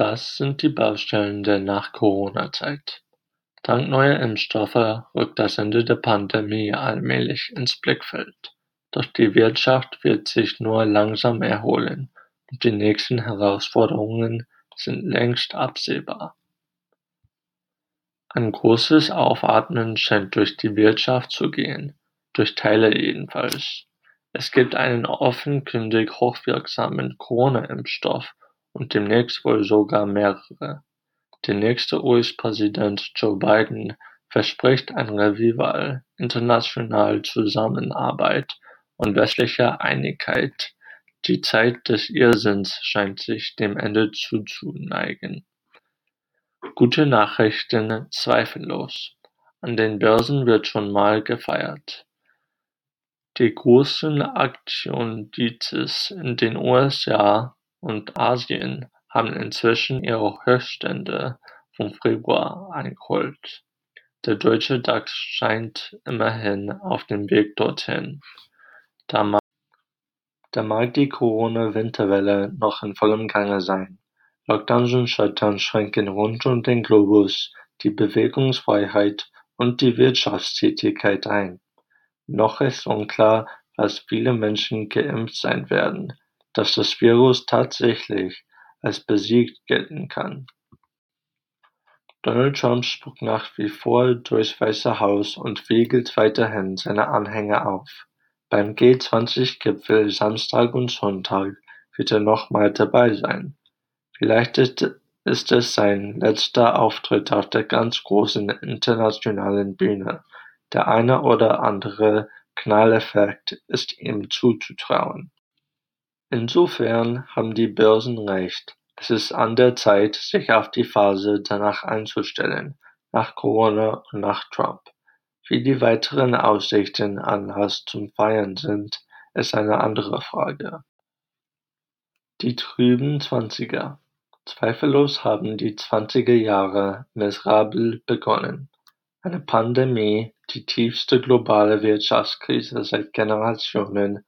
Das sind die Baustellen der Nach-Corona-Zeit. Dank neuer Impfstoffe rückt das Ende der Pandemie allmählich ins Blickfeld. Doch die Wirtschaft wird sich nur langsam erholen und die nächsten Herausforderungen sind längst absehbar. Ein großes Aufatmen scheint durch die Wirtschaft zu gehen, durch Teile jedenfalls. Es gibt einen offenkundig hochwirksamen Corona-Impfstoff und demnächst wohl sogar mehrere. Der nächste US-Präsident Joe Biden verspricht ein Revival internationaler Zusammenarbeit und westlicher Einigkeit. Die Zeit des Irrsinns scheint sich dem Ende zuzuneigen. Gute Nachrichten zweifellos. An den Börsen wird schon mal gefeiert. Die großen Aktienindizes in den USA und Asien haben inzwischen ihre Höchststände vom Februar eingeholt. Der deutsche DAX scheint immerhin auf dem Weg dorthin. Da mag die Corona-Winterwelle noch in vollem Gange sein. Lockdowns und Shutdowns schränken rund um den Globus die Bewegungsfreiheit und die Wirtschaftstätigkeit ein. Noch ist unklar, was viele Menschen geimpft sein werden, dass das Virus tatsächlich als besiegt gelten kann. Donald Trump spuckt nach wie vor durchs Weiße Haus und wiegelt weiterhin seine Anhänger auf. Beim G20-Gipfel Samstag und Sonntag wird er nochmal dabei sein. Vielleicht ist es sein letzter Auftritt auf der ganz großen internationalen Bühne. Der eine oder andere Knalleffekt ist ihm zuzutrauen. Insofern haben die Börsen recht. Es ist an der Zeit, sich auf die Phase danach einzustellen, nach Corona und nach Trump. Wie die weiteren Aussichten Anlass zum Feiern sind, ist eine andere Frage. Die trüben Zwanziger. Zweifellos haben die zwanziger Jahre miserabel begonnen. Eine Pandemie, die tiefste globale Wirtschaftskrise seit Generationen,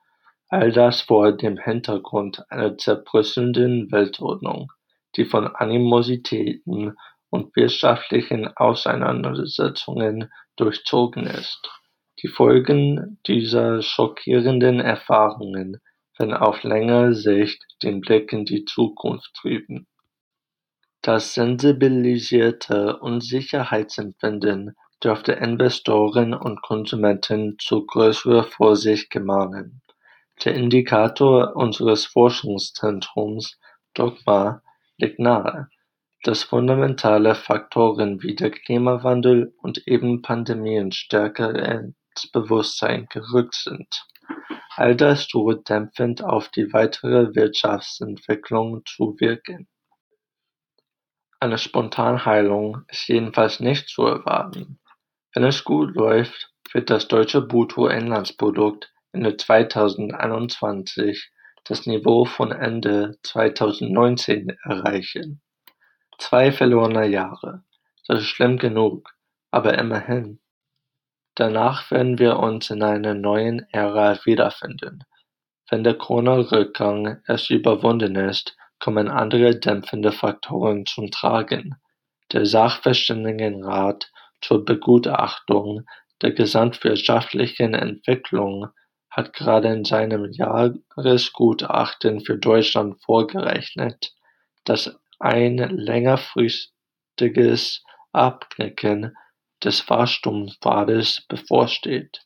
all das vor dem Hintergrund einer zerbröselnden Weltordnung, die von Animositäten und wirtschaftlichen Auseinandersetzungen durchzogen ist. Die Folgen dieser schockierenden Erfahrungen werden auf längere Sicht den Blick in die Zukunft trüben. Das sensibilisierte Unsicherheitsempfinden dürfte Investoren und Konsumenten zu größerer Vorsicht gemahnen. Der Indikator unseres Forschungszentrums Dogma liegt nahe, dass fundamentale Faktoren wie der Klimawandel und eben Pandemien stärker ins Bewusstsein gerückt sind. All das droht dämpfend auf die weitere Wirtschaftsentwicklung zu wirken. Eine Spontanheilung ist jedenfalls nicht zu erwarten. Wenn es gut läuft, wird das deutsche Bruttoinlandsprodukt Ende 2021 das Niveau von Ende 2019 erreichen. Zwei verlorene Jahre. Das ist schlimm genug, aber immerhin. Danach werden wir uns in einer neuen Ära wiederfinden. Wenn der Corona-Rückgang erst überwunden ist, kommen andere dämpfende Faktoren zum Tragen. Der Sachverständigenrat zur Begutachtung der gesamtwirtschaftlichen Entwicklung hat gerade in seinem Jahresgutachten für Deutschland vorgerechnet, dass ein längerfristiges Abknicken des Wachstumspfades bevorsteht.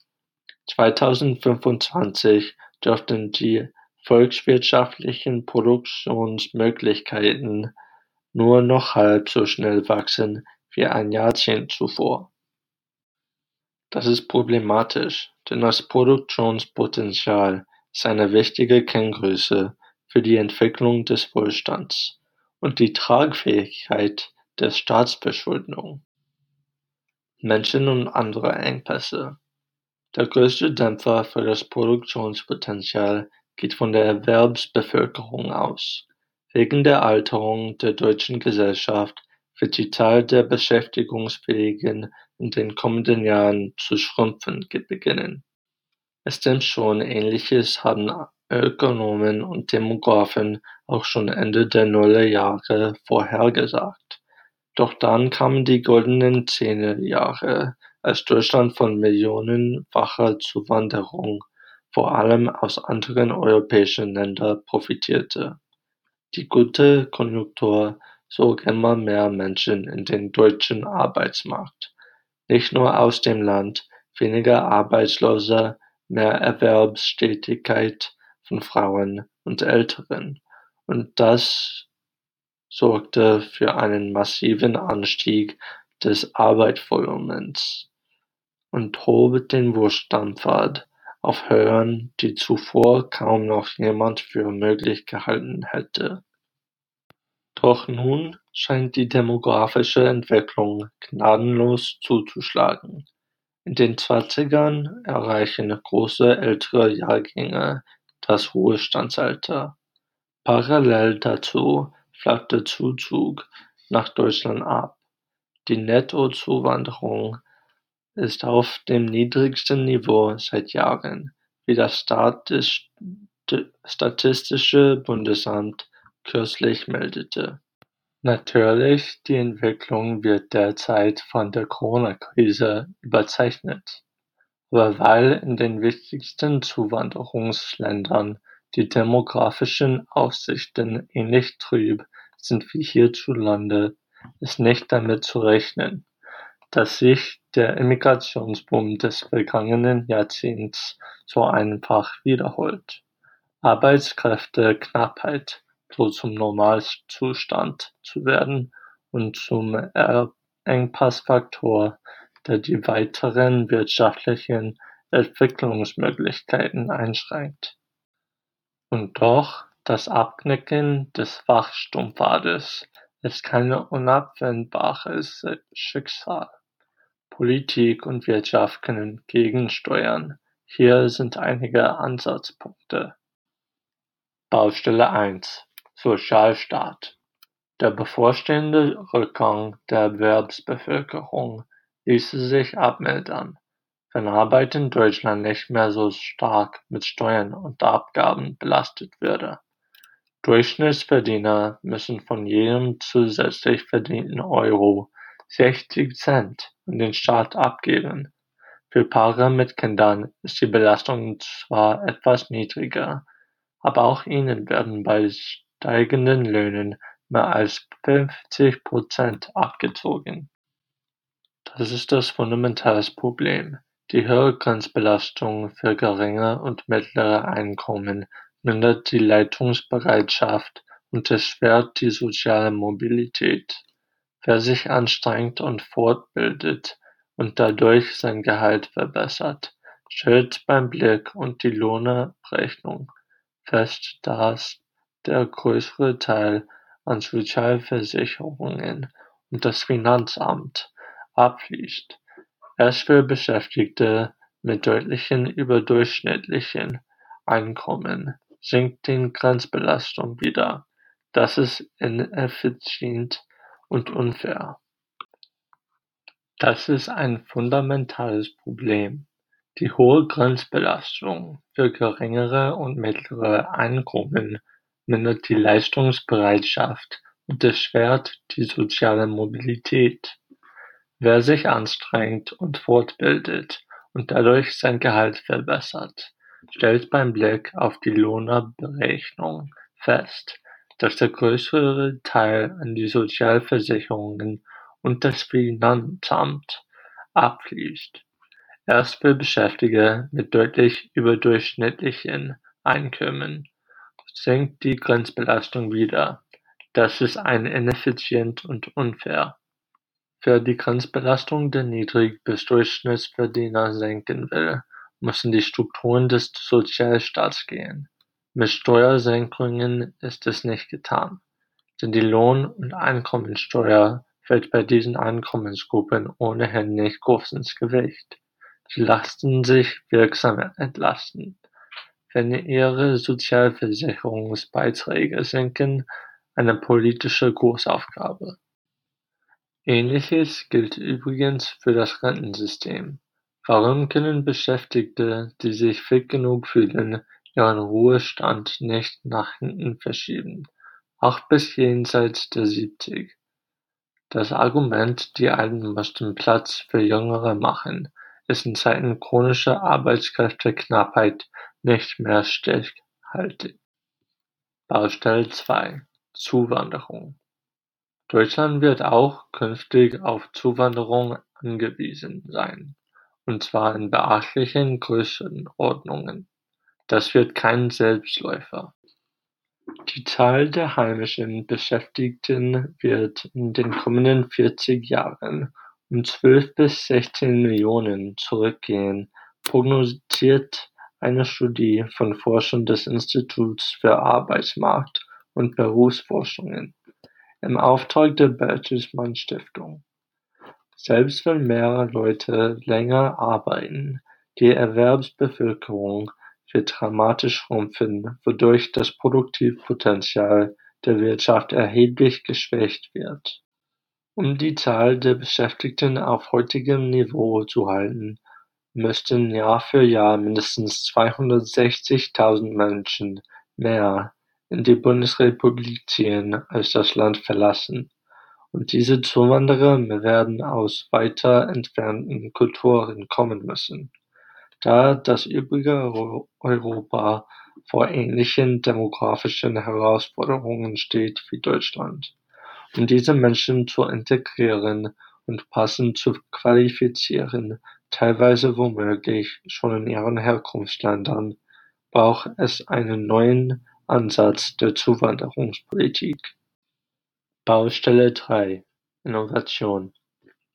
2025 dürften die volkswirtschaftlichen Produktionsmöglichkeiten nur noch halb so schnell wachsen wie ein Jahrzehnt zuvor. Das ist problematisch, denn das Produktionspotenzial ist eine wichtige Kenngröße für die Entwicklung des Wohlstands und die Tragfähigkeit der Staatsverschuldung. Menschen und andere Engpässe. Der größte Dämpfer für das Produktionspotenzial geht von der Erwerbsbevölkerung aus. Wegen der Alterung der deutschen Gesellschaft wird die Zahl der Beschäftigungsfähigen in den kommenden Jahren zu schrumpfen beginnen. Es stimmt schon, Ähnliches haben Ökonomen und Demografen auch schon Ende der Nullerjahre vorhergesagt. Doch dann kamen die goldenen Zehnerjahre, als Deutschland von millionenfacher Zuwanderung, vor allem aus anderen europäischen Ländern, profitierte. Die gute Konjunktur zog immer mehr Menschen in den deutschen Arbeitsmarkt, nicht nur aus dem Land, weniger Arbeitslose, mehr Erwerbstätigkeit von Frauen und Älteren, und das sorgte für einen massiven Anstieg des Arbeitsvolumens und hob den Wohlstandspfad auf Höhen, die zuvor kaum noch jemand für möglich gehalten hätte. Doch nun scheint die demografische Entwicklung gnadenlos zuzuschlagen. In den Zwanzigern erreichen große ältere Jahrgänge das Ruhestandsalter. Parallel dazu flacht der Zuzug nach Deutschland ab. Die Nettozuwanderung ist auf dem niedrigsten Niveau seit Jahren, wie das Statistische Bundesamt kürzlich meldete. Natürlich, die Entwicklung wird derzeit von der Corona-Krise überzeichnet. Aber weil in den wichtigsten Zuwanderungsländern die demografischen Aussichten ähnlich trüb sind wie hierzulande, ist nicht damit zu rechnen, dass sich der Immigrationsboom des vergangenen Jahrzehnts so einfach wiederholt. Arbeitskräfteknappheit so zum Normalzustand zu werden und zum Engpassfaktor, der die weiteren wirtschaftlichen Entwicklungsmöglichkeiten einschränkt. Und doch, das Abknicken des Wachstumspfades ist kein unabwendbares Schicksal. Politik und Wirtschaft können gegensteuern. Hier sind einige Ansatzpunkte. Baustelle 1 Sozialstaat Der bevorstehende Rückgang der Erwerbsbevölkerung ließe sich abmildern, wenn Arbeit in Deutschland nicht mehr so stark mit Steuern und Abgaben belastet würde. Durchschnittsverdiener müssen von jedem zusätzlich verdienten Euro 60 Cent an den Staat abgeben. Für Paare mit Kindern ist die Belastung zwar etwas niedriger, aber auch ihnen werden bei steigenden Löhnen mehr als fünfzig Prozent abgezogen. Das ist das fundamentales Problem. Die höhere Grenzbelastung für geringe und mittlere Einkommen mindert die Leistungsbereitschaft und erschwert die soziale Mobilität. Wer sich anstrengt und fortbildet und dadurch sein Gehalt verbessert, stellt beim Blick und die Lohnabrechnung fest, dass der größere Teil an Sozialversicherungen und das Finanzamt abfließt. Erst für Beschäftigte mit deutlichen überdurchschnittlichen Einkommen sinkt die Grenzbelastung wieder. Das ist ineffizient und unfair. Das ist ein fundamentales Problem. Die hohe Grenzbelastung für geringere und mittlere Einkommen mindert die Leistungsbereitschaft und erschwert die soziale Mobilität. Wer sich anstrengt und fortbildet und dadurch sein Gehalt verbessert, stellt beim Blick auf die Lohnabrechnung fest, dass der größere Teil an die Sozialversicherungen und das Finanzamt abfließt. Erst für Beschäftigte mit deutlich überdurchschnittlichen Einkommen senkt die Grenzbelastung wieder. Das ist ein ineffizient und unfair. Wer die Grenzbelastung der Niedrig- bis Durchschnittsverdiener senken will, müssen die Strukturen des Sozialstaats gehen. Mit Steuersenkungen ist es nicht getan, denn die Lohn- und Einkommensteuer fällt bei diesen Einkommensgruppen ohnehin nicht groß ins Gewicht. Sie lassen sich wirksam entlasten wenn ihre Sozialversicherungsbeiträge sinken, eine politische Großaufgabe. Ähnliches gilt übrigens für das Rentensystem. Warum können Beschäftigte, die sich fit genug fühlen, ihren Ruhestand nicht nach hinten verschieben, auch bis jenseits der siebzig? Das Argument, die Alten müssten Platz für Jüngere machen, ist in Zeiten chronischer Arbeitskräfteknappheit nicht mehr stichhaltig. Baustelle 2 Zuwanderung Deutschland wird auch künftig auf Zuwanderung angewiesen sein und zwar in beachtlichen Größenordnungen. Das wird kein Selbstläufer. Die Zahl der heimischen Beschäftigten wird in den kommenden 40 Jahren um 12 bis 16 Millionen zurückgehen, prognostiziert eine Studie von Forschern des Instituts für Arbeitsmarkt- und Berufsforschungen im Auftrag der Bertelsmann Stiftung. Selbst wenn mehr Leute länger arbeiten, die Erwerbsbevölkerung wird dramatisch schrumpfen, wodurch das Produktivpotenzial der Wirtschaft erheblich geschwächt wird. Um die Zahl der Beschäftigten auf heutigem Niveau zu halten, müssten Jahr für Jahr mindestens 260.000 Menschen mehr in die Bundesrepublik ziehen als das Land verlassen und diese Zuwanderer werden aus weiter entfernten Kulturen kommen müssen, da das übrige Europa vor ähnlichen demografischen Herausforderungen steht wie Deutschland. Um diese Menschen zu integrieren und passend zu qualifizieren, teilweise womöglich schon in ihren Herkunftsländern, braucht es einen neuen Ansatz der Zuwanderungspolitik. Baustelle drei Innovation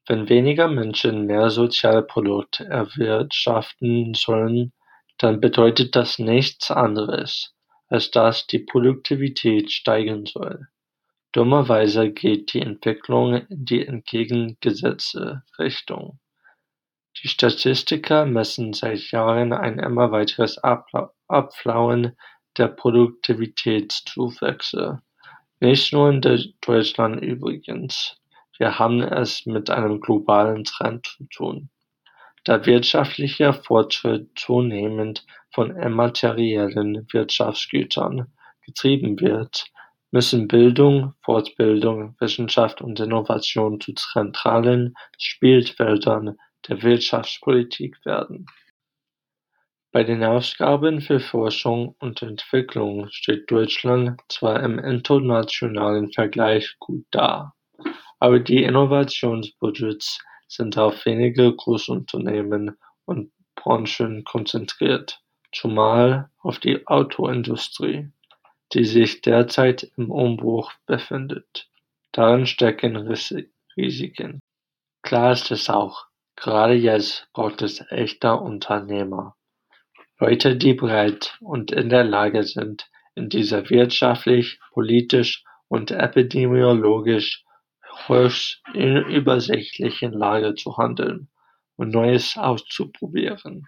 Wenn weniger Menschen mehr Sozialprodukt erwirtschaften sollen, dann bedeutet das nichts anderes, als dass die Produktivität steigen soll. Dummerweise geht die Entwicklung in die entgegengesetzte Richtung. Die Statistiker messen seit Jahren ein immer weiteres Abflauen der Produktivitätszuwächse. Nicht nur in Deutschland übrigens, wir haben es mit einem globalen Trend zu tun. Da wirtschaftlicher Fortschritt zunehmend von immateriellen Wirtschaftsgütern getrieben wird, müssen Bildung, Fortbildung, Wissenschaft und Innovation zu zentralen Spielfeldern der Wirtschaftspolitik werden. Bei den Ausgaben für Forschung und Entwicklung steht Deutschland zwar im internationalen Vergleich gut da, aber die Innovationsbudgets sind auf wenige Großunternehmen und Branchen konzentriert, zumal auf die Autoindustrie, die sich derzeit im Umbruch befindet. Darin stecken Risiken. Klar ist es auch, gerade jetzt braucht es echter Unternehmer. Leute, die bereit und in der Lage sind, in dieser wirtschaftlich, politisch und epidemiologisch höchst unübersichtlichen Lage zu handeln und Neues auszuprobieren.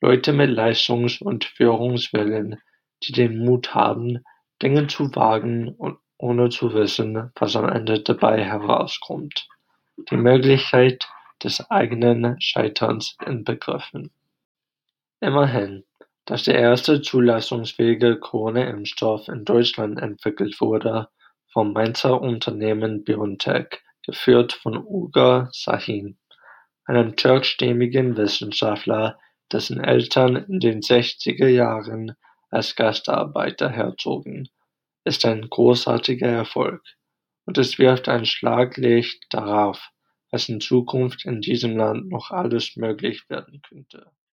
Leute mit Leistungs- und Führungswillen, die den Mut haben, Dinge zu wagen und ohne zu wissen, was am Ende dabei herauskommt. Die Möglichkeit des eigenen Scheiterns inbegriffen. Immerhin, dass der erste zulassungsfähige Corona-Impfstoff in Deutschland entwickelt wurde vom Mainzer Unternehmen BioNTech, geführt von Uğur Şahin, einem türkstämmigen Wissenschaftler, dessen Eltern in den sechziger Jahren als Gastarbeiter herzogen, ist ein großartiger Erfolg, und es wirft ein Schlaglicht darauf, was in Zukunft in diesem Land noch alles möglich werden könnte.